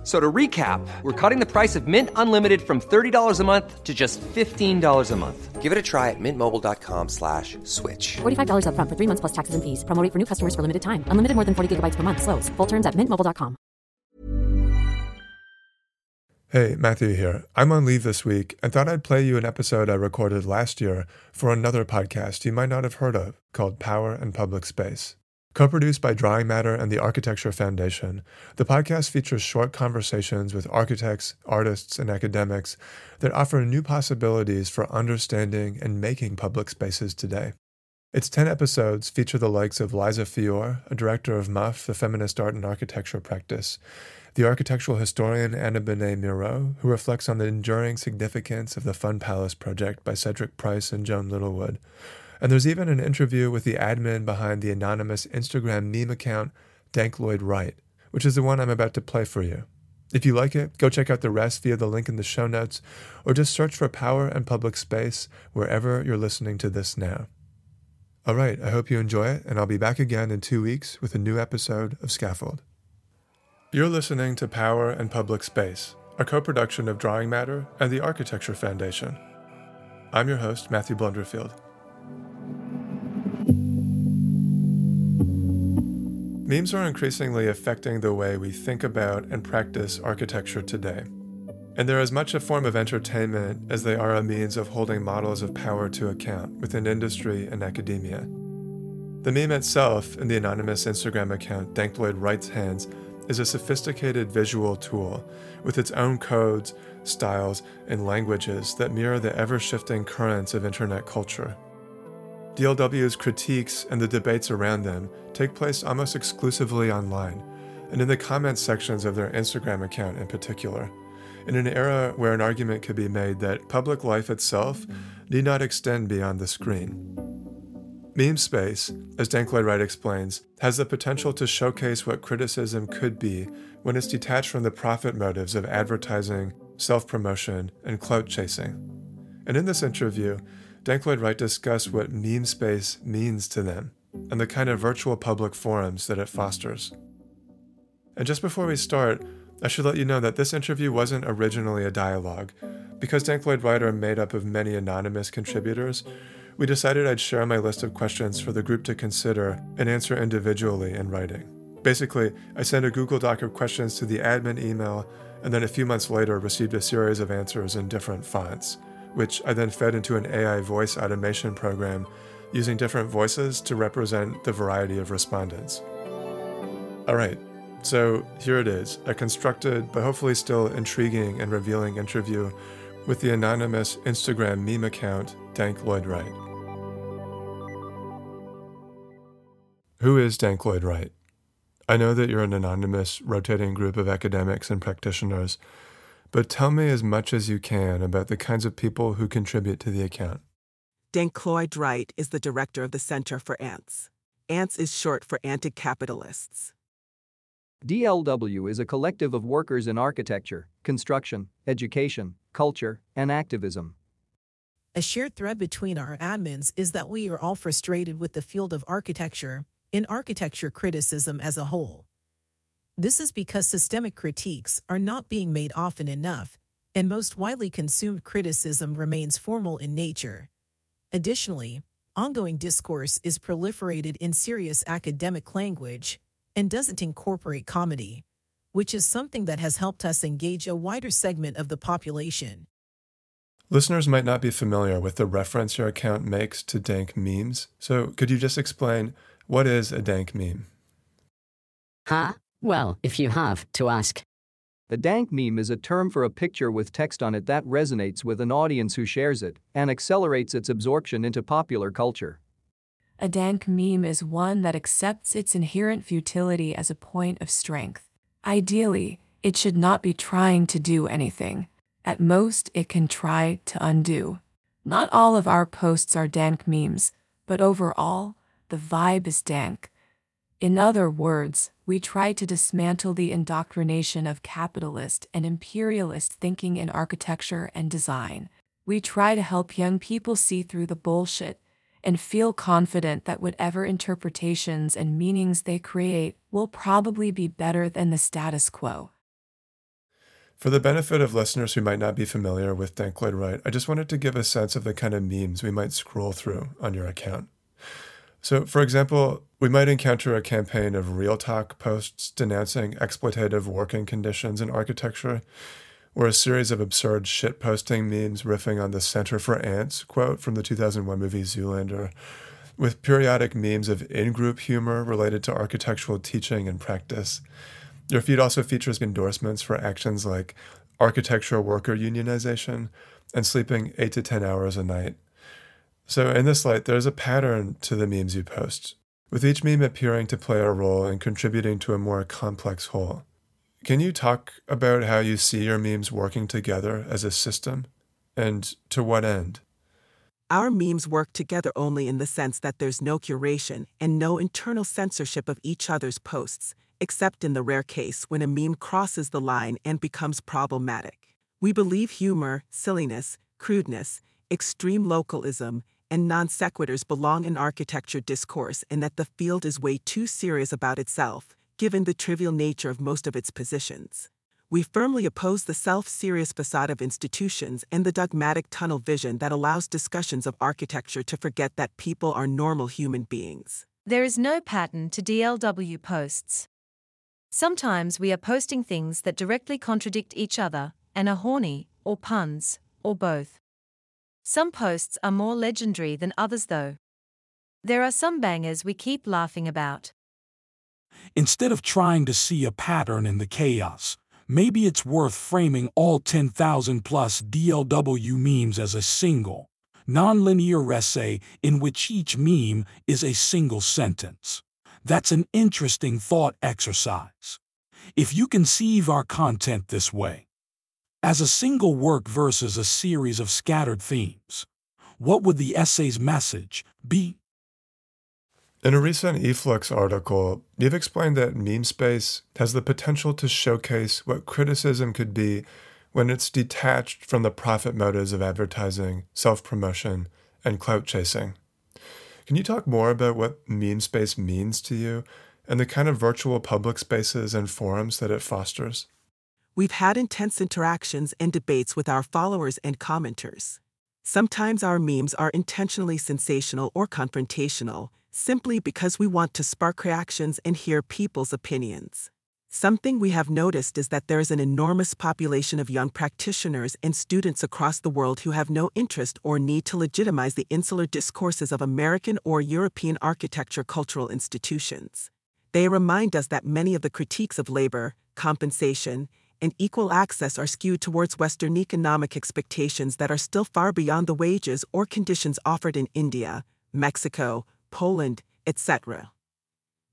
F- So to recap, we're cutting the price of Mint Unlimited from $30 a month to just $15 a month. Give it a try at mintmobile.com slash switch. $45 upfront for three months plus taxes and fees. Promo rate for new customers for limited time. Unlimited more than 40 gigabytes per month. Slows. Full terms at mintmobile.com. Hey, Matthew here. I'm on leave this week and thought I'd play you an episode I recorded last year for another podcast you might not have heard of called Power and Public Space. Co produced by Drawing Matter and the Architecture Foundation, the podcast features short conversations with architects, artists, and academics that offer new possibilities for understanding and making public spaces today. Its 10 episodes feature the likes of Liza Fior, a director of MUF, the feminist art and architecture practice, the architectural historian Ana Bonet Miró, who reflects on the enduring significance of the Fun Palace project by Cedric Price and Joan Littlewood. And there's even an interview with the admin behind the anonymous Instagram meme account Dank Lloyd Wright, which is the one I'm about to play for you. If you like it, go check out the rest via the link in the show notes, or just search for Power and Public Space wherever you're listening to this now. All right, I hope you enjoy it, and I'll be back again in two weeks with a new episode of Scaffold. You're listening to Power and Public Space, a co production of Drawing Matter and the Architecture Foundation. I'm your host, Matthew Blunderfield. Memes are increasingly affecting the way we think about and practice architecture today. And they're as much a form of entertainment as they are a means of holding models of power to account within industry and academia. The meme itself, in the anonymous Instagram account Dank Lloyd Wright's hands, is a sophisticated visual tool with its own codes, styles, and languages that mirror the ever shifting currents of internet culture. DLW's critiques and the debates around them take place almost exclusively online, and in the comments sections of their Instagram account in particular, in an era where an argument could be made that public life itself need not extend beyond the screen. Meme space, as Lloyd Wright explains, has the potential to showcase what criticism could be when it's detached from the profit motives of advertising, self promotion, and clout chasing. And in this interview, Dank Lloyd Wright discussed what meme space means to them and the kind of virtual public forums that it fosters. And just before we start, I should let you know that this interview wasn't originally a dialogue. Because Dank Lloyd Wright are made up of many anonymous contributors, we decided I'd share my list of questions for the group to consider and answer individually in writing. Basically, I sent a Google Doc of questions to the admin email, and then a few months later received a series of answers in different fonts, which I then fed into an AI voice automation program using different voices to represent the variety of respondents. All right, so here it is a constructed but hopefully still intriguing and revealing interview with the anonymous Instagram meme account Dank Lloyd Wright. Who is Dank Lloyd Wright? I know that you're an anonymous, rotating group of academics and practitioners, but tell me as much as you can about the kinds of people who contribute to the account. Dank Lloyd Wright is the director of the Center for Ants. Ants is short for anti capitalists. DLW is a collective of workers in architecture, construction, education, culture, and activism. A shared thread between our admins is that we are all frustrated with the field of architecture, in architecture criticism as a whole. This is because systemic critiques are not being made often enough, and most widely consumed criticism remains formal in nature. Additionally, ongoing discourse is proliferated in serious academic language and doesn't incorporate comedy, which is something that has helped us engage a wider segment of the population. Listeners might not be familiar with the reference your account makes to dank memes, so could you just explain what is a dank meme? Huh? Well, if you have to ask. The dank meme is a term for a picture with text on it that resonates with an audience who shares it and accelerates its absorption into popular culture. A dank meme is one that accepts its inherent futility as a point of strength. Ideally, it should not be trying to do anything. At most, it can try to undo. Not all of our posts are dank memes, but overall, the vibe is dank. In other words, We try to dismantle the indoctrination of capitalist and imperialist thinking in architecture and design. We try to help young people see through the bullshit and feel confident that whatever interpretations and meanings they create will probably be better than the status quo. For the benefit of listeners who might not be familiar with Dank Lloyd Wright, I just wanted to give a sense of the kind of memes we might scroll through on your account. So, for example, we might encounter a campaign of real talk posts denouncing exploitative working conditions in architecture, or a series of absurd shitposting memes riffing on the Center for Ants quote from the 2001 movie Zoolander, with periodic memes of in group humor related to architectural teaching and practice. Your feed also features endorsements for actions like architectural worker unionization and sleeping 8 to 10 hours a night. So, in this light, there's a pattern to the memes you post, with each meme appearing to play a role in contributing to a more complex whole. Can you talk about how you see your memes working together as a system and to what end? Our memes work together only in the sense that there's no curation and no internal censorship of each other's posts, except in the rare case when a meme crosses the line and becomes problematic. We believe humor, silliness, crudeness, extreme localism, and non sequiturs belong in architecture discourse and that the field is way too serious about itself, given the trivial nature of most of its positions. We firmly oppose the self serious facade of institutions and the dogmatic tunnel vision that allows discussions of architecture to forget that people are normal human beings. There is no pattern to DLW posts. Sometimes we are posting things that directly contradict each other and are horny, or puns, or both. Some posts are more legendary than others, though. There are some bangers we keep laughing about. Instead of trying to see a pattern in the chaos, maybe it's worth framing all 10,000 plus DLW memes as a single, nonlinear essay in which each meme is a single sentence. That's an interesting thought exercise. If you conceive our content this way, as a single work versus a series of scattered themes, what would the essay's message be? In a recent eFlux article, you've explained that meme space has the potential to showcase what criticism could be when it's detached from the profit motives of advertising, self promotion, and clout chasing. Can you talk more about what meme space means to you and the kind of virtual public spaces and forums that it fosters? We've had intense interactions and debates with our followers and commenters. Sometimes our memes are intentionally sensational or confrontational, simply because we want to spark reactions and hear people's opinions. Something we have noticed is that there is an enormous population of young practitioners and students across the world who have no interest or need to legitimize the insular discourses of American or European architecture cultural institutions. They remind us that many of the critiques of labor, compensation, and equal access are skewed towards Western economic expectations that are still far beyond the wages or conditions offered in India, Mexico, Poland, etc.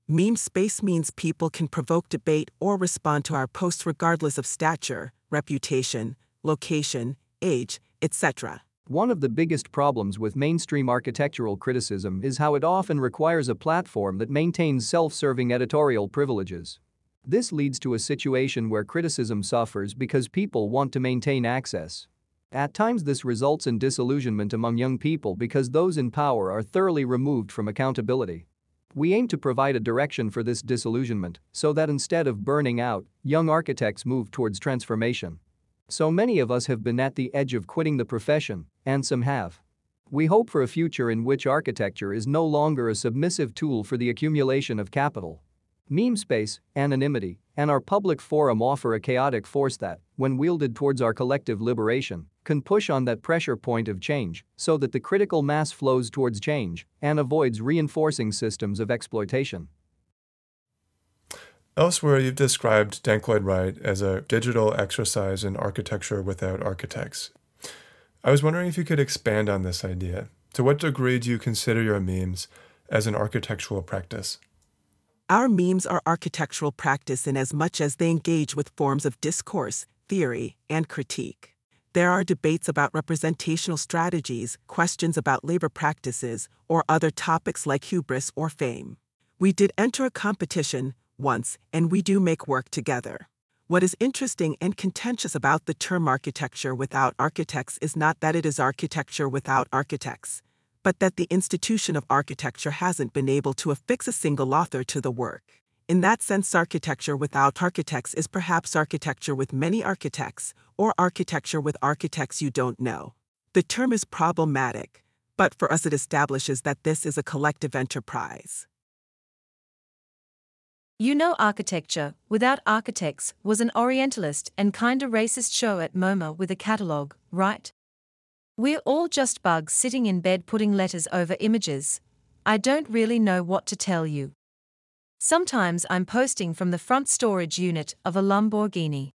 Meme space means people can provoke debate or respond to our posts regardless of stature, reputation, location, age, etc. One of the biggest problems with mainstream architectural criticism is how it often requires a platform that maintains self serving editorial privileges. This leads to a situation where criticism suffers because people want to maintain access. At times, this results in disillusionment among young people because those in power are thoroughly removed from accountability. We aim to provide a direction for this disillusionment so that instead of burning out, young architects move towards transformation. So many of us have been at the edge of quitting the profession, and some have. We hope for a future in which architecture is no longer a submissive tool for the accumulation of capital. Meme space, anonymity, and our public forum offer a chaotic force that, when wielded towards our collective liberation, can push on that pressure point of change so that the critical mass flows towards change and avoids reinforcing systems of exploitation. Elsewhere, you've described Dank Lloyd Wright as a digital exercise in architecture without architects. I was wondering if you could expand on this idea. To what degree do you consider your memes as an architectural practice? Our memes are architectural practice in as much as they engage with forms of discourse, theory, and critique. There are debates about representational strategies, questions about labor practices, or other topics like hubris or fame. We did enter a competition, once, and we do make work together. What is interesting and contentious about the term architecture without architects is not that it is architecture without architects, but that the institution of architecture hasn't been able to affix a single author to the work. In that sense, architecture without architects is perhaps architecture with many architects, or architecture with architects you don't know. The term is problematic, but for us it establishes that this is a collective enterprise. You know Architecture Without Architects was an Orientalist and kinda racist show at MoMA with a catalogue, right? We're all just bugs sitting in bed putting letters over images. I don't really know what to tell you. Sometimes I'm posting from the front storage unit of a Lamborghini.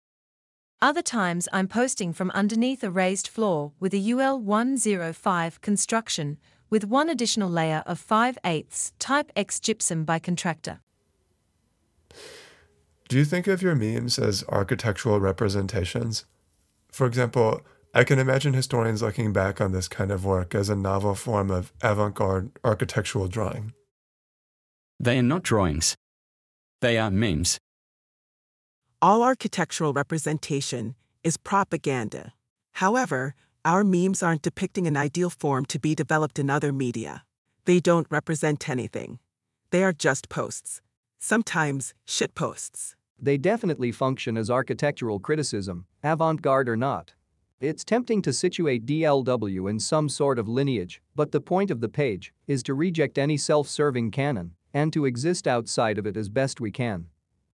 Other times I'm posting from underneath a raised floor with a UL 105 construction with one additional layer of 5 eighths type X gypsum by contractor. Do you think of your memes as architectural representations? For example, I can imagine historians looking back on this kind of work as a novel form of avant garde architectural drawing. They are not drawings, they are memes. All architectural representation is propaganda. However, our memes aren't depicting an ideal form to be developed in other media. They don't represent anything. They are just posts. Sometimes, shit posts. They definitely function as architectural criticism, avant garde or not. It's tempting to situate DLW in some sort of lineage, but the point of the page is to reject any self serving canon and to exist outside of it as best we can.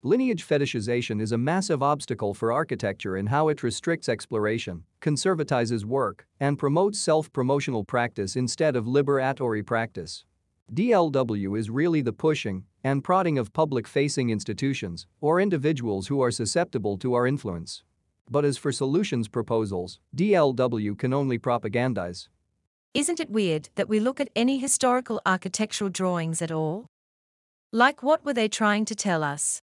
Lineage fetishization is a massive obstacle for architecture in how it restricts exploration, conservatizes work, and promotes self promotional practice instead of liberatory practice. DLW is really the pushing and prodding of public facing institutions or individuals who are susceptible to our influence. But as for solutions proposals, DLW can only propagandize. Isn't it weird that we look at any historical architectural drawings at all? Like, what were they trying to tell us?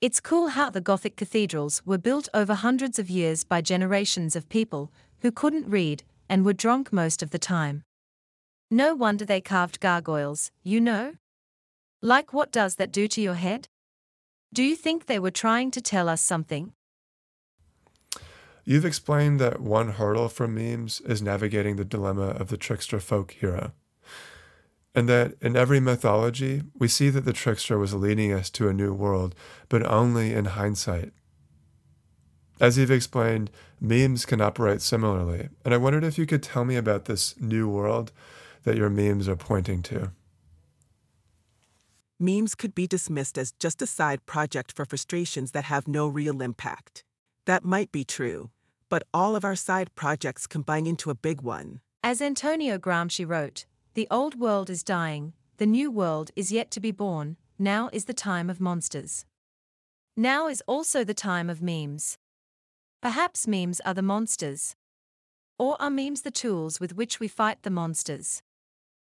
It's cool how the Gothic cathedrals were built over hundreds of years by generations of people who couldn't read and were drunk most of the time. No wonder they carved gargoyles, you know? Like, what does that do to your head? Do you think they were trying to tell us something? You've explained that one hurdle for memes is navigating the dilemma of the trickster folk hero. And that in every mythology, we see that the trickster was leading us to a new world, but only in hindsight. As you've explained, memes can operate similarly, and I wondered if you could tell me about this new world that your memes are pointing to. Memes could be dismissed as just a side project for frustrations that have no real impact. That might be true, but all of our side projects combine into a big one. As Antonio Gramsci wrote, the old world is dying, the new world is yet to be born, now is the time of monsters. Now is also the time of memes. Perhaps memes are the monsters. Or are memes the tools with which we fight the monsters?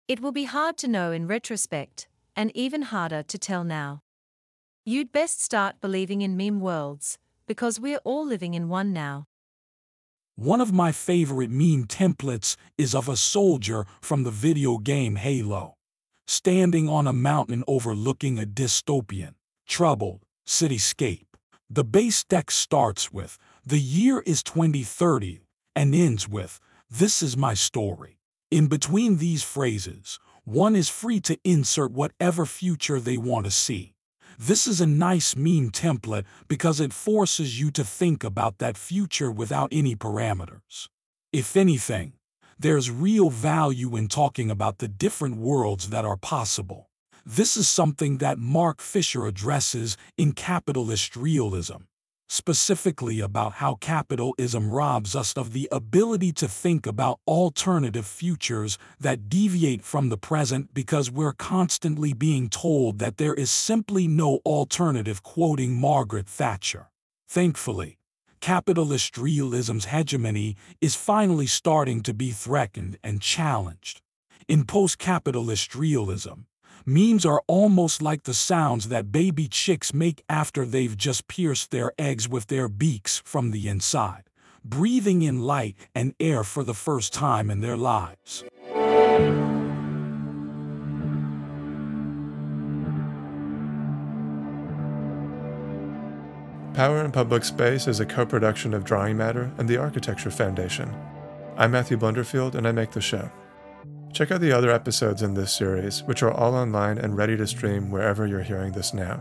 It will be hard to know in retrospect, and even harder to tell now. You'd best start believing in meme worlds, because we're all living in one now. One of my favorite meme templates is of a soldier from the video game Halo, standing on a mountain overlooking a dystopian, troubled cityscape. The base text starts with, The year is 2030, and ends with, This is my story. In between these phrases, one is free to insert whatever future they want to see. This is a nice meme template because it forces you to think about that future without any parameters. If anything, there's real value in talking about the different worlds that are possible. This is something that Mark Fisher addresses in Capitalist Realism specifically about how capitalism robs us of the ability to think about alternative futures that deviate from the present because we're constantly being told that there is simply no alternative, quoting Margaret Thatcher. Thankfully, capitalist realism's hegemony is finally starting to be threatened and challenged. In post capitalist realism, Memes are almost like the sounds that baby chicks make after they've just pierced their eggs with their beaks from the inside, breathing in light and air for the first time in their lives. Power and Public Space is a co production of Drawing Matter and the Architecture Foundation. I'm Matthew Blunderfield, and I make the show. Check out the other episodes in this series, which are all online and ready to stream wherever you're hearing this now.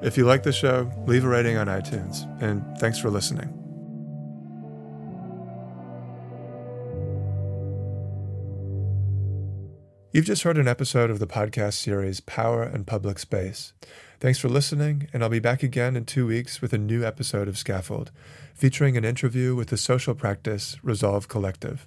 If you like the show, leave a rating on iTunes, and thanks for listening. You've just heard an episode of the podcast series Power and Public Space. Thanks for listening, and I'll be back again in two weeks with a new episode of Scaffold, featuring an interview with the social practice Resolve Collective.